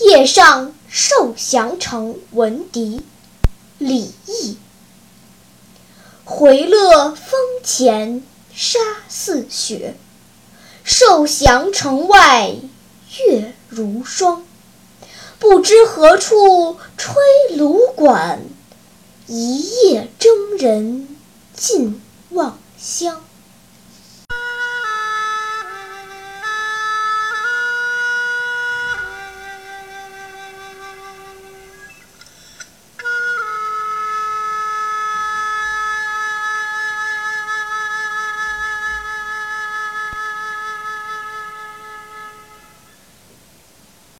夜上受降城闻笛李益回乐峰前沙似雪，受降城外月如霜。不知何处吹芦管，一夜征人尽望乡。